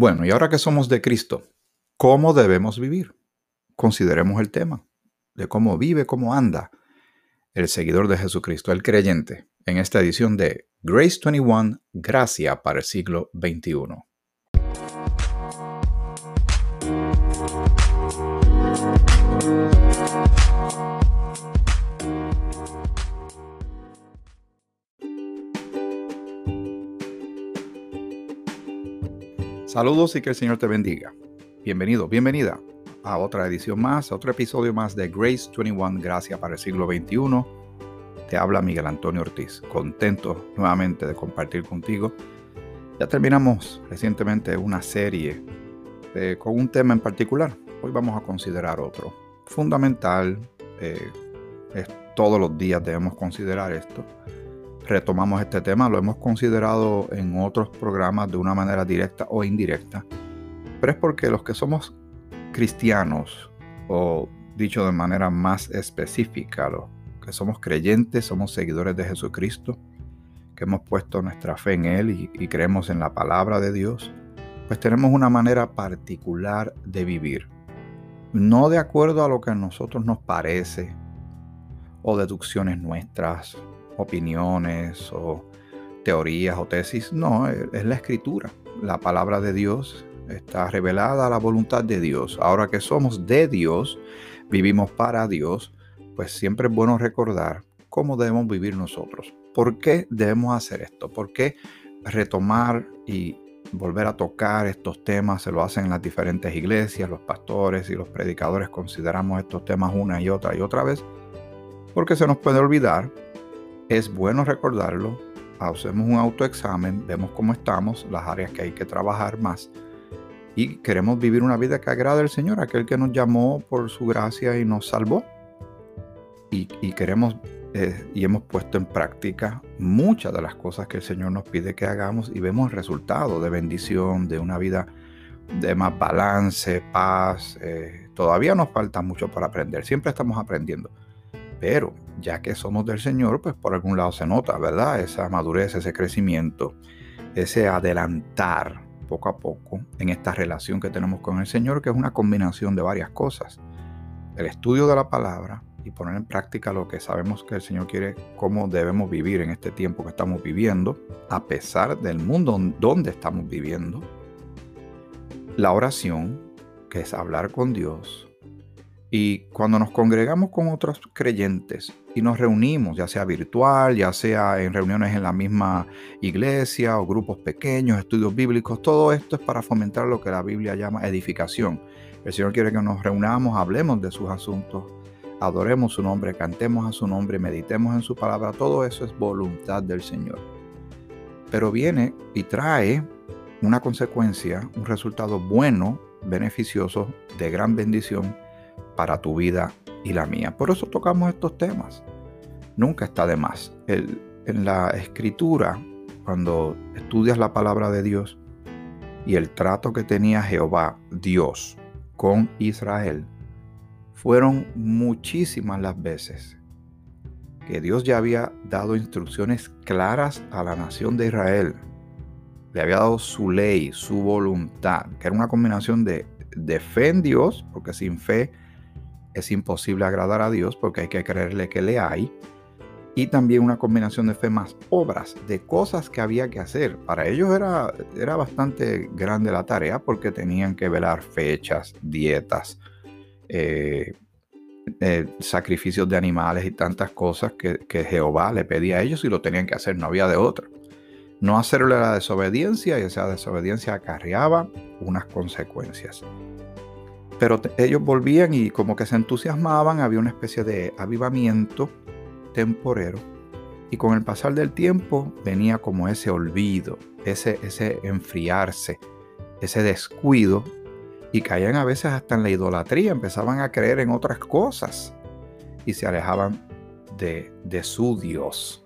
Bueno, y ahora que somos de Cristo, ¿cómo debemos vivir? Consideremos el tema de cómo vive, cómo anda el seguidor de Jesucristo, el creyente, en esta edición de Grace 21, Gracia para el siglo XXI. Saludos y que el Señor te bendiga. Bienvenido, bienvenida a otra edición más, a otro episodio más de Grace 21, Gracia para el siglo XXI. Te habla Miguel Antonio Ortiz, contento nuevamente de compartir contigo. Ya terminamos recientemente una serie eh, con un tema en particular. Hoy vamos a considerar otro. Fundamental, eh, es, todos los días debemos considerar esto retomamos este tema, lo hemos considerado en otros programas de una manera directa o indirecta, pero es porque los que somos cristianos, o dicho de manera más específica, los que somos creyentes, somos seguidores de Jesucristo, que hemos puesto nuestra fe en Él y, y creemos en la palabra de Dios, pues tenemos una manera particular de vivir, no de acuerdo a lo que a nosotros nos parece, o deducciones nuestras, opiniones o teorías o tesis, no, es la escritura. La palabra de Dios está revelada a la voluntad de Dios. Ahora que somos de Dios, vivimos para Dios, pues siempre es bueno recordar cómo debemos vivir nosotros. ¿Por qué debemos hacer esto? ¿Por qué retomar y volver a tocar estos temas? Se lo hacen en las diferentes iglesias, los pastores y los predicadores consideramos estos temas una y otra y otra vez, porque se nos puede olvidar es bueno recordarlo, hacemos un autoexamen, vemos cómo estamos, las áreas que hay que trabajar más y queremos vivir una vida que agrade al Señor, aquel que nos llamó por su gracia y nos salvó. Y, queremos eh, y hemos puesto en práctica muchas de las cosas que el Señor nos pide que hagamos y vemos el resultado de bendición, de una vida de más balance, paz. Eh, todavía nos falta mucho para aprender, siempre estamos aprendiendo. Pero ya que somos del Señor, pues por algún lado se nota, ¿verdad? Esa madurez, ese crecimiento, ese adelantar poco a poco en esta relación que tenemos con el Señor, que es una combinación de varias cosas. El estudio de la palabra y poner en práctica lo que sabemos que el Señor quiere, cómo debemos vivir en este tiempo que estamos viviendo, a pesar del mundo donde estamos viviendo. La oración, que es hablar con Dios, y cuando nos congregamos con otros creyentes y nos reunimos, ya sea virtual, ya sea en reuniones en la misma iglesia o grupos pequeños, estudios bíblicos, todo esto es para fomentar lo que la Biblia llama edificación. El Señor quiere que nos reunamos, hablemos de sus asuntos, adoremos su nombre, cantemos a su nombre, meditemos en su palabra. Todo eso es voluntad del Señor. Pero viene y trae una consecuencia, un resultado bueno, beneficioso, de gran bendición para tu vida y la mía. Por eso tocamos estos temas. Nunca está de más. en la escritura, cuando estudias la palabra de Dios y el trato que tenía Jehová, Dios, con Israel, fueron muchísimas las veces que Dios ya había dado instrucciones claras a la nación de Israel. Le había dado su ley, su voluntad, que era una combinación de, de fe en Dios, porque sin fe es imposible agradar a Dios porque hay que creerle que le hay. Y también una combinación de fe más obras, de cosas que había que hacer. Para ellos era, era bastante grande la tarea porque tenían que velar fechas, dietas, eh, eh, sacrificios de animales y tantas cosas que, que, Jehová le pedía a ellos y lo tenían que hacer, no había de otra. No hacerle la desobediencia y esa desobediencia acarreaba unas consecuencias. Pero ellos volvían y como que se entusiasmaban, había una especie de avivamiento temporero. Y con el pasar del tiempo venía como ese olvido, ese, ese enfriarse, ese descuido. Y caían a veces hasta en la idolatría, empezaban a creer en otras cosas y se alejaban de, de su Dios.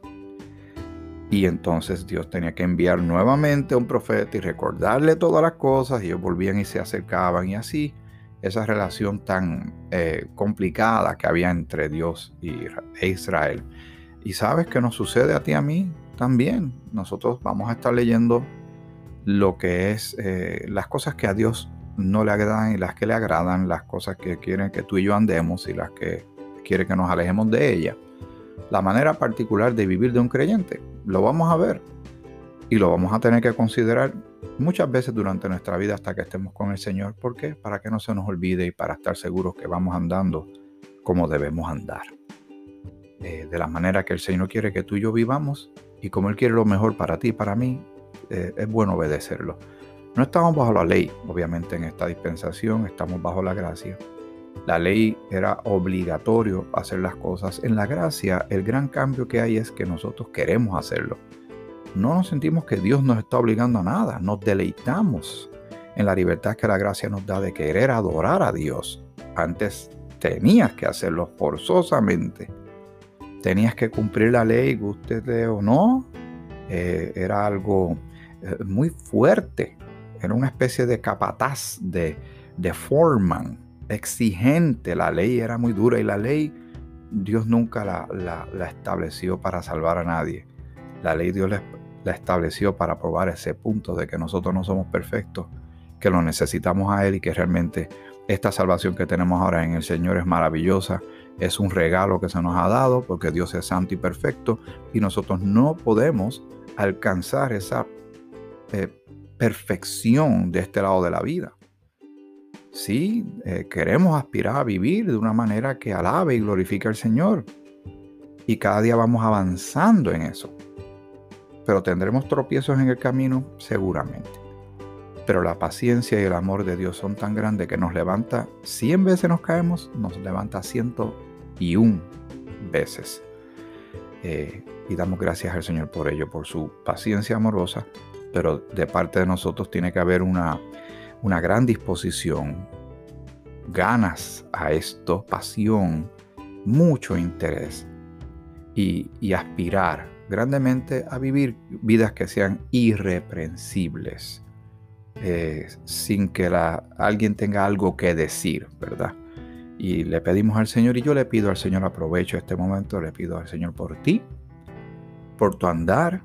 Y entonces Dios tenía que enviar nuevamente a un profeta y recordarle todas las cosas y ellos volvían y se acercaban y así esa relación tan eh, complicada que había entre Dios e Israel. Y sabes que nos sucede a ti y a mí también. Nosotros vamos a estar leyendo lo que es eh, las cosas que a Dios no le agradan y las que le agradan, las cosas que quieren que tú y yo andemos y las que quiere que nos alejemos de ella. La manera particular de vivir de un creyente, lo vamos a ver y lo vamos a tener que considerar muchas veces durante nuestra vida hasta que estemos con el Señor. ¿Por qué? Para que no se nos olvide y para estar seguros que vamos andando como debemos andar. Eh, de la manera que el Señor quiere que tú y yo vivamos y como Él quiere lo mejor para ti y para mí, eh, es bueno obedecerlo. No estamos bajo la ley, obviamente en esta dispensación estamos bajo la gracia. La ley era obligatorio hacer las cosas. En la gracia el gran cambio que hay es que nosotros queremos hacerlo. No nos sentimos que Dios nos está obligando a nada, nos deleitamos en la libertad que la gracia nos da de querer adorar a Dios. Antes tenías que hacerlo forzosamente. Tenías que cumplir la ley, guste o no. Eh, era algo eh, muy fuerte. Era una especie de capataz, de, de foreman, exigente. La ley era muy dura y la ley Dios nunca la, estableció para salvar a nadie. La ley Dios la, la estableció para probar ese punto de que nosotros no somos perfectos, que lo necesitamos a Él y que realmente esta salvación que tenemos ahora en el Señor es maravillosa. Es un regalo que se nos ha dado porque Dios es santo y perfecto y nosotros no podemos alcanzar esa eh, perfección de este lado de la vida. Sí, eh, queremos aspirar a vivir de una manera que alabe y glorifique al Señor. Y cada día vamos avanzando en eso. Pero tendremos tropiezos en el camino, seguramente. Pero la paciencia y el amor de Dios son tan grandes que nos levanta 100 veces nos caemos, nos levanta 101 veces. Eh, y damos gracias al Señor por ello, por su paciencia amorosa, pero de parte de nosotros tiene que haber una, una gran disposición, ganas a esto, pasión, mucho interés y, aspirar grandemente a vivir vidas que sean irreprensibles, eh, sin que alguien tenga algo que decir, ¿verdad? Y le pedimos al Señor y yo le pido al Señor, aprovecho este momento, le pido al Señor por ti, por tu andar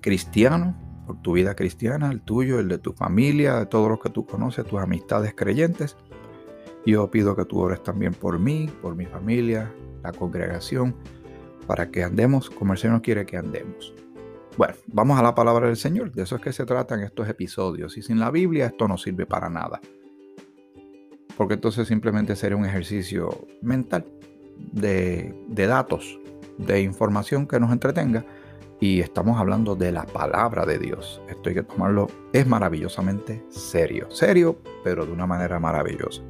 cristiano, por tu vida cristiana, el tuyo, el de tu familia, de todos los que tú conoces, tus amistades creyentes. Yo pido que tú ores también por mí, por mi familia, la congregación, para que andemos como el Señor quiere que andemos. Bueno, vamos a la palabra del Señor. De eso es que se tratan estos episodios. Y sin la Biblia esto no sirve para nada. Porque entonces simplemente sería un ejercicio mental de, datos de información que nos entretenga y estamos hablando de la palabra de Dios. Esto hay que tomarlo, es maravillosamente serio, serio, pero de una manera maravillosa.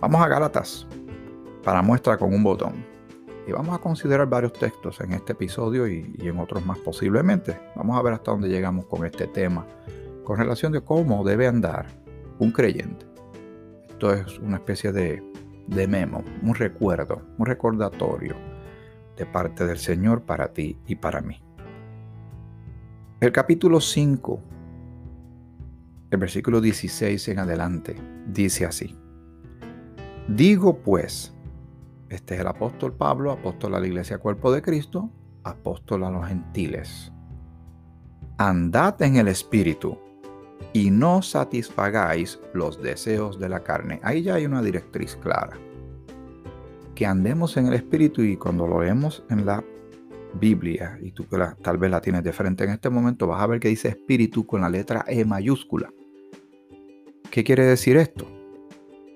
Vamos a Gálatas para muestra con un botón. Y vamos a considerar varios textos en este episodio y, en otros más posiblemente. Vamos a ver hasta dónde llegamos con este tema, con relación de cómo debe andar un creyente. Esto es una especie de, de memo, un recuerdo, un recordatorio de parte del Señor para ti y para mí. El capítulo 5, el versículo 16 en adelante, dice así. Digo pues, este es el apóstol Pablo, apóstol a la iglesia cuerpo de Cristo, apóstol a los gentiles. Andad en el Espíritu y no satisfagáis los deseos de la carne. Ahí ya hay una directriz clara que andemos en el Espíritu y cuando lo leemos en la Biblia, y tú tal vez la tienes de frente en este momento, vas a ver que dice Espíritu con la letra E mayúscula. ¿Qué quiere decir esto?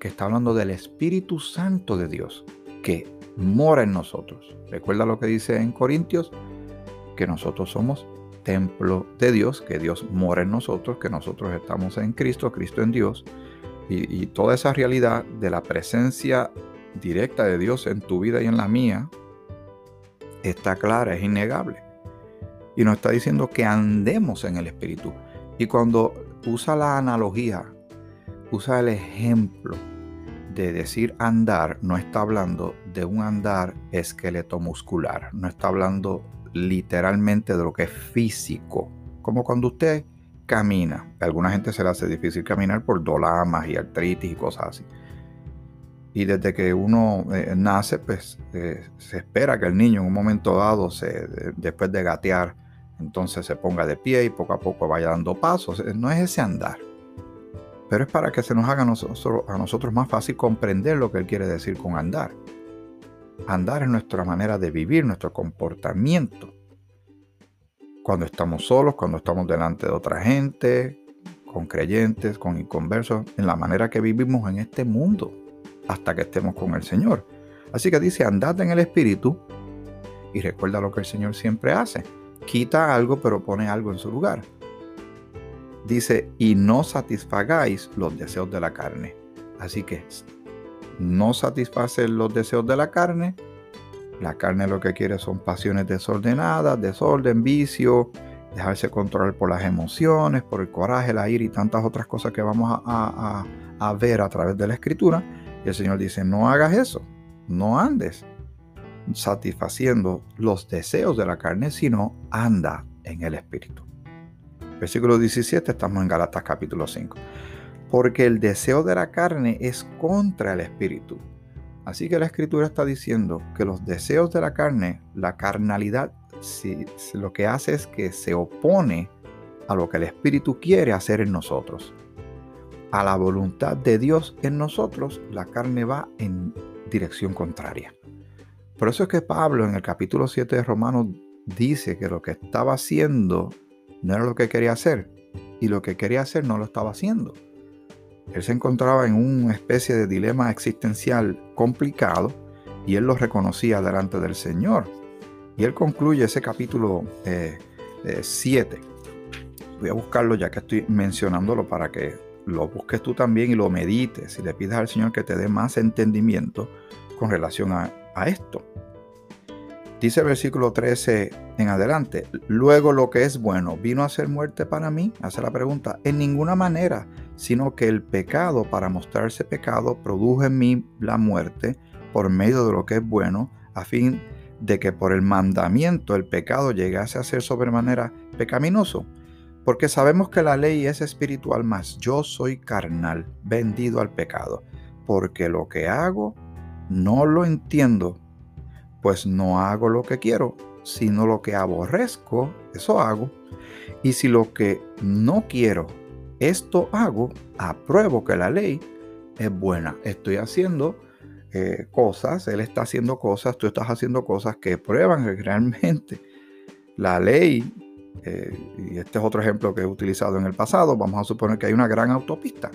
Que está hablando del Espíritu Santo de Dios, que mora en nosotros. Recuerda lo que dice en Corintios, que nosotros somos templo de Dios, que Dios mora en nosotros, que nosotros estamos en Cristo, Cristo en Dios, y, toda esa realidad de la presencia directa de Dios en tu vida y en la mía está clara, es innegable. Y nos está diciendo que andemos en el Espíritu. Y cuando usa la analogía, usa el ejemplo de decir andar, no está hablando de un andar esqueleto muscular, no está hablando literalmente de lo que es físico, como cuando usted camina. A alguna gente se le hace difícil caminar por dolamas y artritis y cosas así. Y desde que uno eh, nace, pues eh, se espera que el niño en un momento dado, se, después de gatear entonces se ponga de pie y poco a poco vaya dando pasos. No es ese andar. Pero es para que se nos haga a nosotros, más fácil comprender lo que Él quiere decir con andar. Andar es nuestra manera de vivir, nuestro comportamiento. Cuando estamos solos, cuando estamos delante de otra gente, con creyentes, con inconversos, en la manera que vivimos en este mundo, hasta que estemos con el Señor. Así que dice, andad en el Espíritu y recuerda lo que el Señor siempre hace. Quita algo, pero pone algo en su lugar. Dice, y no satisfagáis los deseos de la carne. Así que no satisface los deseos de la carne. La carne lo que quiere son pasiones desordenadas, desorden, vicio, dejarse controlar por las emociones, por el coraje, la ira y tantas otras cosas que vamos a, a ver a través de la escritura. Y el Señor dice, no hagas eso, no andes satisfaciendo los deseos de la carne, sino anda en el Espíritu. Versículo 17, estamos en Galatas capítulo 5. Porque el deseo de la carne es contra el Espíritu. Así que la Escritura está diciendo que los deseos de la carne, la carnalidad, si, lo que hace es que se opone a lo que el Espíritu quiere hacer en nosotros. A la voluntad de Dios en nosotros, la carne va en dirección contraria. Por eso es que Pablo en el capítulo 7 de Romanos dice que lo que estaba haciendo no era lo que quería hacer y lo que quería hacer no lo estaba haciendo. Él se encontraba en una especie de dilema existencial complicado y él lo reconocía delante del Señor. Y él concluye ese capítulo 7. Eh, eh, Voy a buscarlo ya que estoy mencionándolo para que lo busques tú también y lo medites y le pidas al Señor que te dé más entendimiento con relación a, a esto. Dice el versículo 13 en adelante, luego lo que es bueno vino a ser muerte para mí, hace la pregunta, en ninguna manera, sino que el pecado para mostrarse pecado produjo en mí la muerte por medio de lo que es bueno, a fin de que por el mandamiento el pecado llegase a ser sobremanera pecaminoso. Porque sabemos que la ley es espiritual, mas yo soy carnal, vendido al pecado, porque lo que hago no lo entiendo, pues no hago lo que quiero, sino lo que aborrezco, eso hago. Y si lo que no quiero, esto hago, apruebo que la ley es buena. Estoy haciendo eh, cosas, él está haciendo cosas, tú estás haciendo cosas que prueban que realmente la ley, eh, y este es otro ejemplo que he utilizado en el pasado, vamos a suponer que hay una gran autopista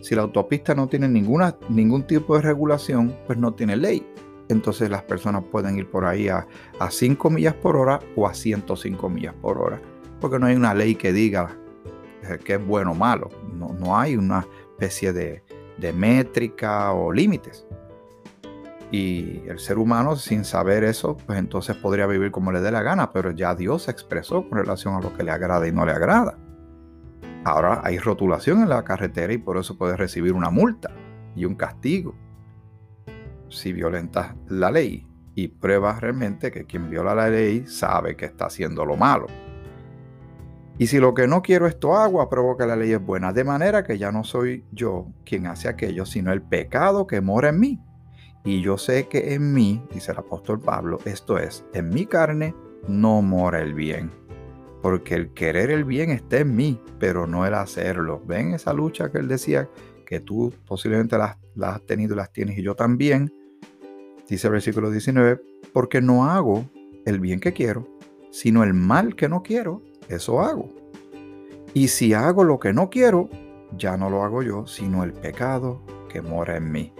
si la autopista no tiene ningún tipo de regulación, pues no tiene ley. Entonces las personas pueden ir por ahí a, 5 millas por hora o a 105 millas por hora. Porque no hay una ley que diga eh, que es bueno o malo. No, no hay una especie de, de métrica o límites. Y el ser humano, sin saber eso, pues entonces podría vivir como le dé la gana, pero ya Dios se expresó con relación a lo que le agrada y no le agrada. Ahora hay rotulación en la carretera y por eso puedes recibir una multa y un castigo si violentas la ley y pruebas realmente que quien viola la ley sabe que está haciendo lo malo. Y si lo que no quiero esto hago, apruebo que la ley es buena, de manera que ya no soy yo quien hace aquello, sino el pecado que mora en mí. Y yo sé que en mí, dice el apóstol Pablo, esto es, en mi carne no mora el bien porque el querer el bien está en mí, pero no el hacerlo. ¿Ven esa lucha que él decía que tú posiblemente las, has tenido y las tienes y yo también? Dice el versículo 19, porque no hago el bien que quiero, sino el mal que no quiero, eso hago. Y si hago lo que no quiero, ya no lo hago yo, sino el pecado que mora en mí.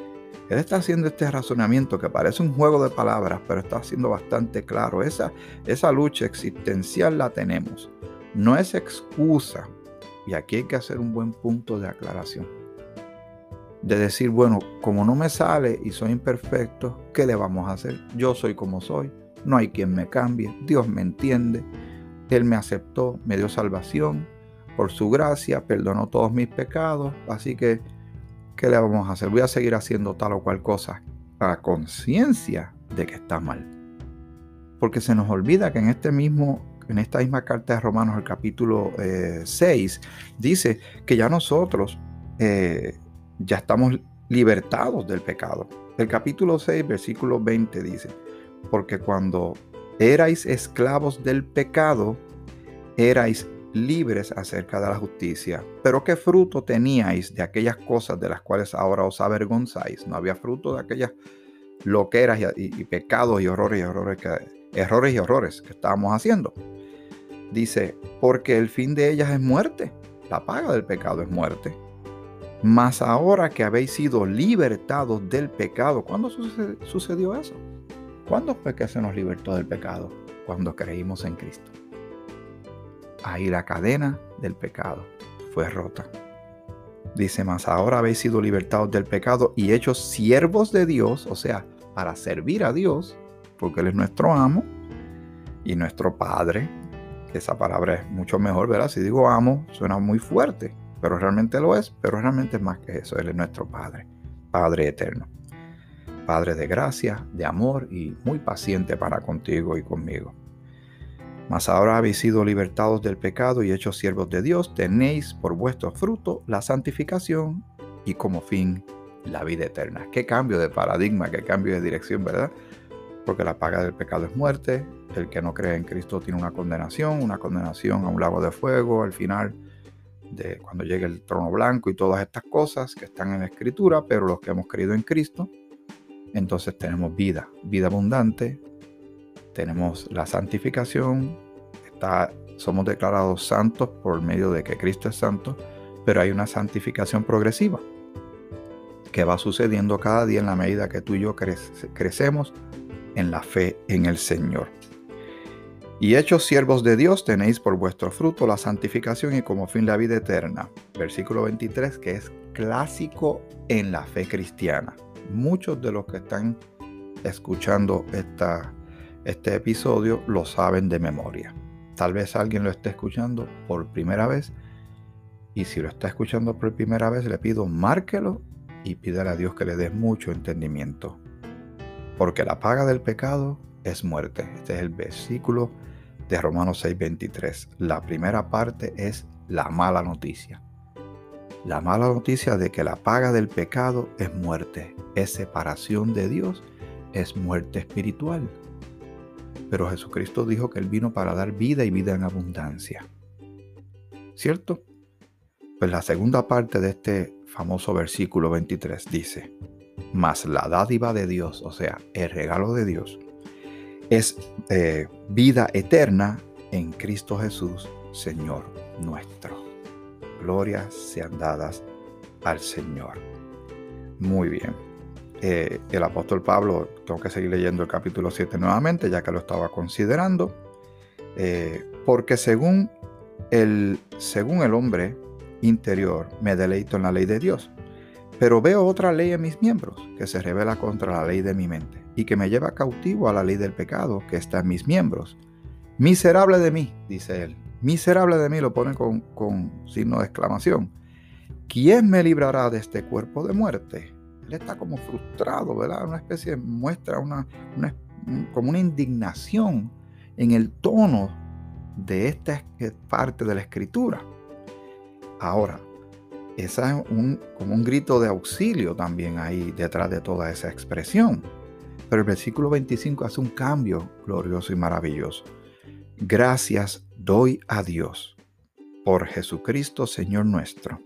Él está haciendo este razonamiento que parece un juego de palabras, pero está siendo bastante claro. Esa, esa lucha existencial la tenemos. No es excusa. Y aquí hay que hacer un buen punto de aclaración. De decir, bueno, como no me sale y soy imperfecto, ¿qué le vamos a hacer? Yo soy como soy. No hay quien me cambie. Dios me entiende. Él me aceptó, me dio salvación. Por su gracia, perdonó todos mis pecados. Así que ¿qué le vamos a hacer? Voy a seguir haciendo tal o cual cosa a conciencia de que está mal. Porque se nos olvida que en este mismo en esta misma carta de Romanos, el capítulo 6, eh, dice que ya nosotros eh, ya estamos libertados del pecado. El capítulo 6, versículo 20 dice, porque cuando erais esclavos del pecado, erais libres acerca de la justicia. Pero ¿qué fruto teníais de aquellas cosas de las cuales ahora os avergonzáis? No había fruto de aquellas loqueras y, pecados y horrores y horrores errores y horrores que estábamos haciendo. Dice, porque el fin de ellas es muerte. La paga del pecado es muerte. Mas ahora que habéis sido libertados del pecado, ¿cuándo sucedió eso? ¿Cuándo fue que se nos libertó del pecado? Cuando creímos en Cristo. Ahí la cadena del pecado fue rota. Dice más, ahora habéis sido libertados del pecado y hechos siervos de Dios, o sea, para servir a Dios, porque Él es nuestro amo y nuestro Padre. Esa palabra es mucho mejor, ¿verdad? Si digo amo, suena muy fuerte, pero realmente lo es, pero realmente es más que eso. Él es nuestro Padre, Padre eterno. Padre de gracia, de amor y muy paciente para contigo y conmigo. Mas ahora habéis sido libertados del pecado y hechos siervos de Dios, tenéis por vuestro fruto la santificación y como fin la vida eterna. Qué cambio de paradigma, qué cambio de dirección, ¿verdad? Porque la paga del pecado es muerte, el que no cree en Cristo tiene una condenación, una condenación a un lago de fuego al final de cuando llegue el trono blanco y todas estas cosas que están en la escritura, pero los que hemos creído en Cristo, entonces tenemos vida, vida abundante, tenemos la santificación, está, somos declarados santos por medio de que Cristo es santo, pero hay una santificación progresiva que va sucediendo cada día en la medida que tú y yo crecemos en la fe en el Señor. Y hechos siervos de Dios tenéis por vuestro fruto la santificación y como fin la vida eterna. Versículo 23 que es clásico en la fe cristiana. Muchos de los que están escuchando esta, este episodio lo saben de memoria. Tal vez alguien lo esté escuchando por primera vez. Y si lo está escuchando por primera vez, le pido márquelo y pídale a Dios que le dé mucho entendimiento. Porque la paga del pecado es muerte. Este es el versículo de Romanos 6:23. La primera parte es la mala noticia. La mala noticia de que la paga del pecado es muerte, es separación de Dios, es muerte espiritual. Pero Jesucristo dijo que Él vino para dar vida y vida en abundancia. ¿Cierto? Pues la segunda parte de este famoso versículo 23 dice, mas la dádiva de Dios, o sea, el regalo de Dios, es eh, vida eterna en Cristo Jesús, Señor nuestro. Glorias sean dadas al Señor. Muy bien. Eh, el apóstol Pablo, tengo que seguir leyendo el capítulo 7 nuevamente, ya que lo estaba considerando, eh, porque según el, según el hombre interior me deleito en la ley de Dios, pero veo otra ley en mis miembros que se revela contra la ley de mi mente y que me lleva cautivo a la ley del pecado que está en mis miembros. Miserable de mí, dice él. Miserable de mí, lo pone con, signo de exclamación. ¿Quién me librará de este cuerpo de muerte? Él está como frustrado, ¿verdad? Una especie de muestra, una, como una indignación en el tono de esta parte de la escritura. Ahora, esa es un, como un grito de auxilio también ahí detrás de toda esa expresión. Pero el versículo 25 hace un cambio glorioso y maravilloso. Gracias doy a Dios por Jesucristo Señor nuestro.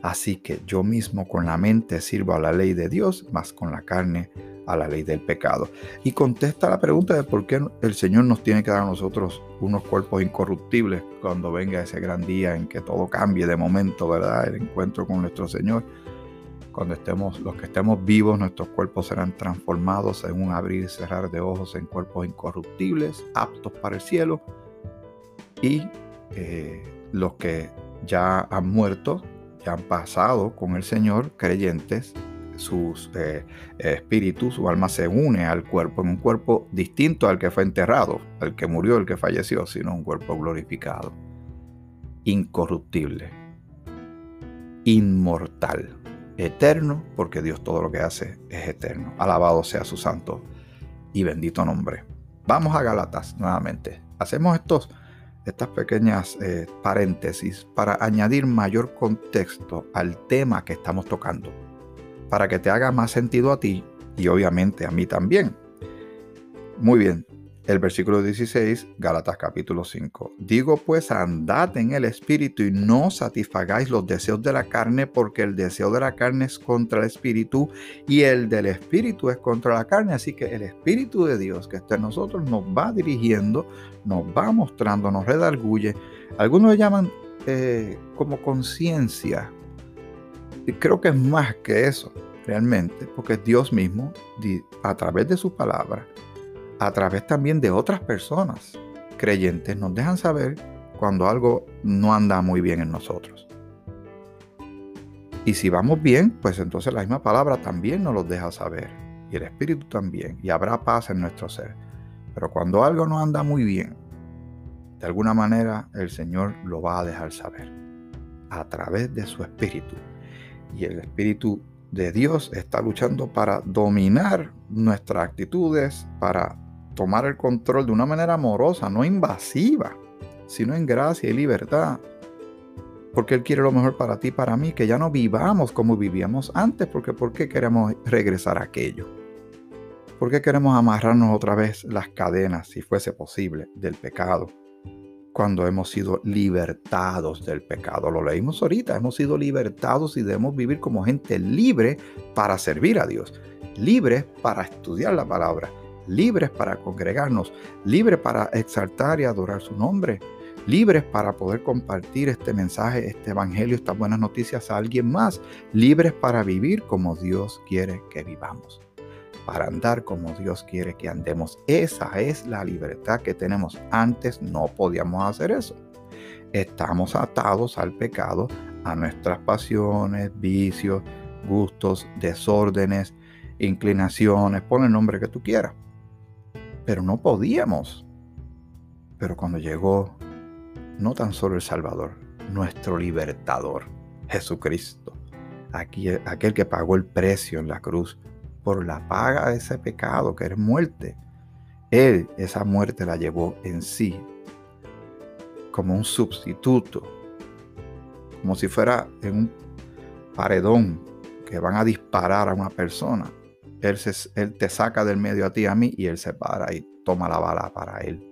Así que yo mismo con la mente sirvo a la ley de Dios, más con la carne a la ley del pecado. Y contesta la pregunta de por qué el Señor nos tiene que dar a nosotros unos cuerpos incorruptibles cuando venga ese gran día en que todo cambie de momento, ¿verdad? El encuentro con nuestro Señor. Cuando estemos, los que estemos vivos, nuestros cuerpos serán transformados en un abrir y cerrar de ojos en cuerpos incorruptibles, aptos para el cielo. Y eh, los que ya han muerto, ya han pasado con el Señor, creyentes, sus eh, espíritus, su alma se une al cuerpo, en un cuerpo distinto al que fue enterrado, al que murió, el que falleció, sino un cuerpo glorificado, incorruptible, inmortal eterno, porque Dios todo lo que hace es eterno. Alabado sea su santo y bendito nombre. Vamos a Galatas nuevamente. Hacemos estos, estas pequeñas eh, paréntesis para añadir mayor contexto al tema que estamos tocando, para que te haga más sentido a ti y obviamente a mí también. Muy bien, el versículo 16, Gálatas capítulo 5. Digo pues, andad en el espíritu y no satisfagáis los deseos de la carne, porque el deseo de la carne es contra el espíritu y el del espíritu es contra la carne. Así que el espíritu de Dios que está en nosotros nos va dirigiendo, nos va mostrando, nos redarguye. Algunos le llaman eh, como conciencia. Y creo que es más que eso, realmente, porque Dios mismo, a través de su palabra, a través también de otras personas creyentes nos dejan saber cuando algo no anda muy bien en nosotros. Y si vamos bien, pues entonces la misma palabra también nos lo deja saber. Y el Espíritu también. Y habrá paz en nuestro ser. Pero cuando algo no anda muy bien, de alguna manera el Señor lo va a dejar saber. A través de su Espíritu. Y el Espíritu de Dios está luchando para dominar nuestras actitudes, para tomar el control de una manera amorosa, no invasiva, sino en gracia y libertad. Porque Él quiere lo mejor para ti y para mí, que ya no vivamos como vivíamos antes, porque ¿por qué queremos regresar a aquello? ¿Por qué queremos amarrarnos otra vez las cadenas, si fuese posible, del pecado? Cuando hemos sido libertados del pecado. Lo leímos ahorita, hemos sido libertados y debemos vivir como gente libre para servir a Dios, libres para estudiar la palabra, libres para congregarnos, libres para exaltar y adorar su nombre, libres para poder compartir este mensaje, este evangelio, estas buenas noticias a alguien más, libres para vivir como Dios quiere que vivamos, para andar como Dios quiere que andemos. Esa es la libertad que tenemos. Antes no podíamos hacer eso. Estamos atados al pecado, a nuestras pasiones, vicios, gustos, desórdenes, inclinaciones, pon el nombre que tú quieras pero no podíamos. Pero cuando llegó no tan solo el Salvador, nuestro libertador, Jesucristo, aquí, aquel que pagó el precio en la cruz por la paga de ese pecado que es muerte, Él esa muerte la llevó en sí como un sustituto, como si fuera en un paredón que van a disparar a una persona. Él, te saca del medio a ti a mí y Él se para y toma la bala para Él.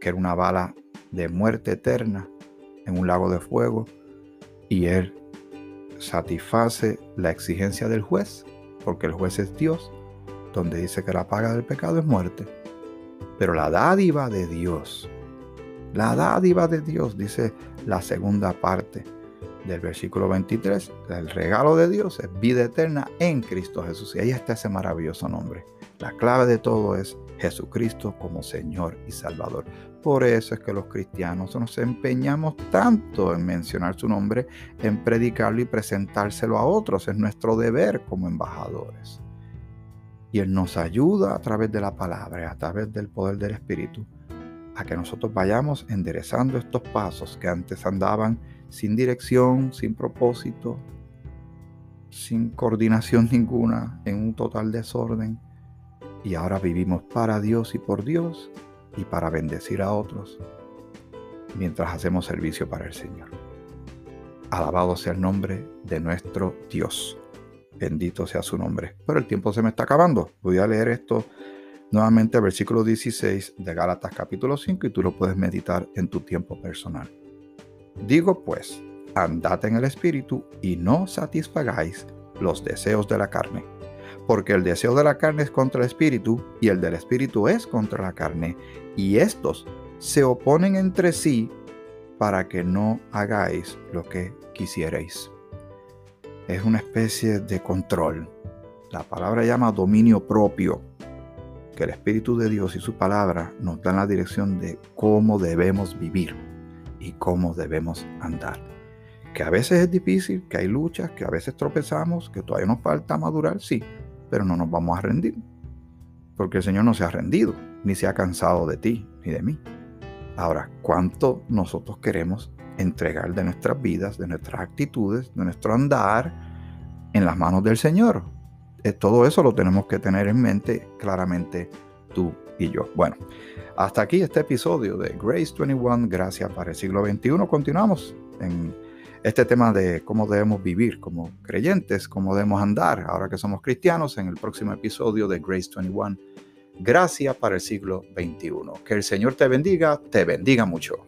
Que era una bala de muerte eterna en un lago de fuego. Y Él satisface la exigencia del juez, porque el juez es Dios, donde dice que la paga del pecado es muerte. Pero la dádiva de Dios, la dádiva de Dios, dice la segunda parte, del versículo 23, el regalo de Dios es vida eterna en Cristo Jesús. Y ahí está ese maravilloso nombre. La clave de todo es Jesucristo como Señor y Salvador. Por eso es que los cristianos nos empeñamos tanto en mencionar su nombre, en predicarlo y presentárselo a otros. Es nuestro deber como embajadores. Y Él nos ayuda a través de la palabra, a través del poder del Espíritu, a que nosotros vayamos enderezando estos pasos que antes andaban sin dirección, sin propósito, sin coordinación ninguna, en un total desorden. Y ahora vivimos para Dios y por Dios y para bendecir a otros mientras hacemos servicio para el Señor. Alabado sea el nombre de nuestro Dios. Bendito sea su nombre. Pero el tiempo se me está acabando. Voy a leer esto nuevamente, versículo 16 de Gálatas capítulo 5 y tú lo puedes meditar en tu tiempo personal. Digo pues, andad en el Espíritu y no satisfagáis los deseos de la carne, porque el deseo de la carne es contra el Espíritu y el del Espíritu es contra la carne, y estos se oponen entre sí para que no hagáis lo que quisierais. Es una especie de control. La palabra llama dominio propio, que el Espíritu de Dios y su palabra nos dan la dirección de cómo debemos vivir y cómo debemos andar. Que a veces es difícil, que hay luchas, que a veces tropezamos, que todavía nos falta madurar, sí, pero no nos vamos a rendir. Porque el Señor no se ha rendido, ni se ha cansado de ti, ni de mí. Ahora, ¿cuánto nosotros queremos entregar de nuestras vidas, de nuestras actitudes, de nuestro andar en las manos del Señor? Eh, todo eso lo tenemos que tener en mente claramente tú y yo. Bueno, hasta aquí este episodio de Grace 21, gracias para el siglo XXI. Continuamos en este tema de cómo debemos vivir como creyentes, cómo debemos andar ahora que somos cristianos en el próximo episodio de Grace 21, Gracia para el siglo XXI. Que el Señor te bendiga, te bendiga mucho.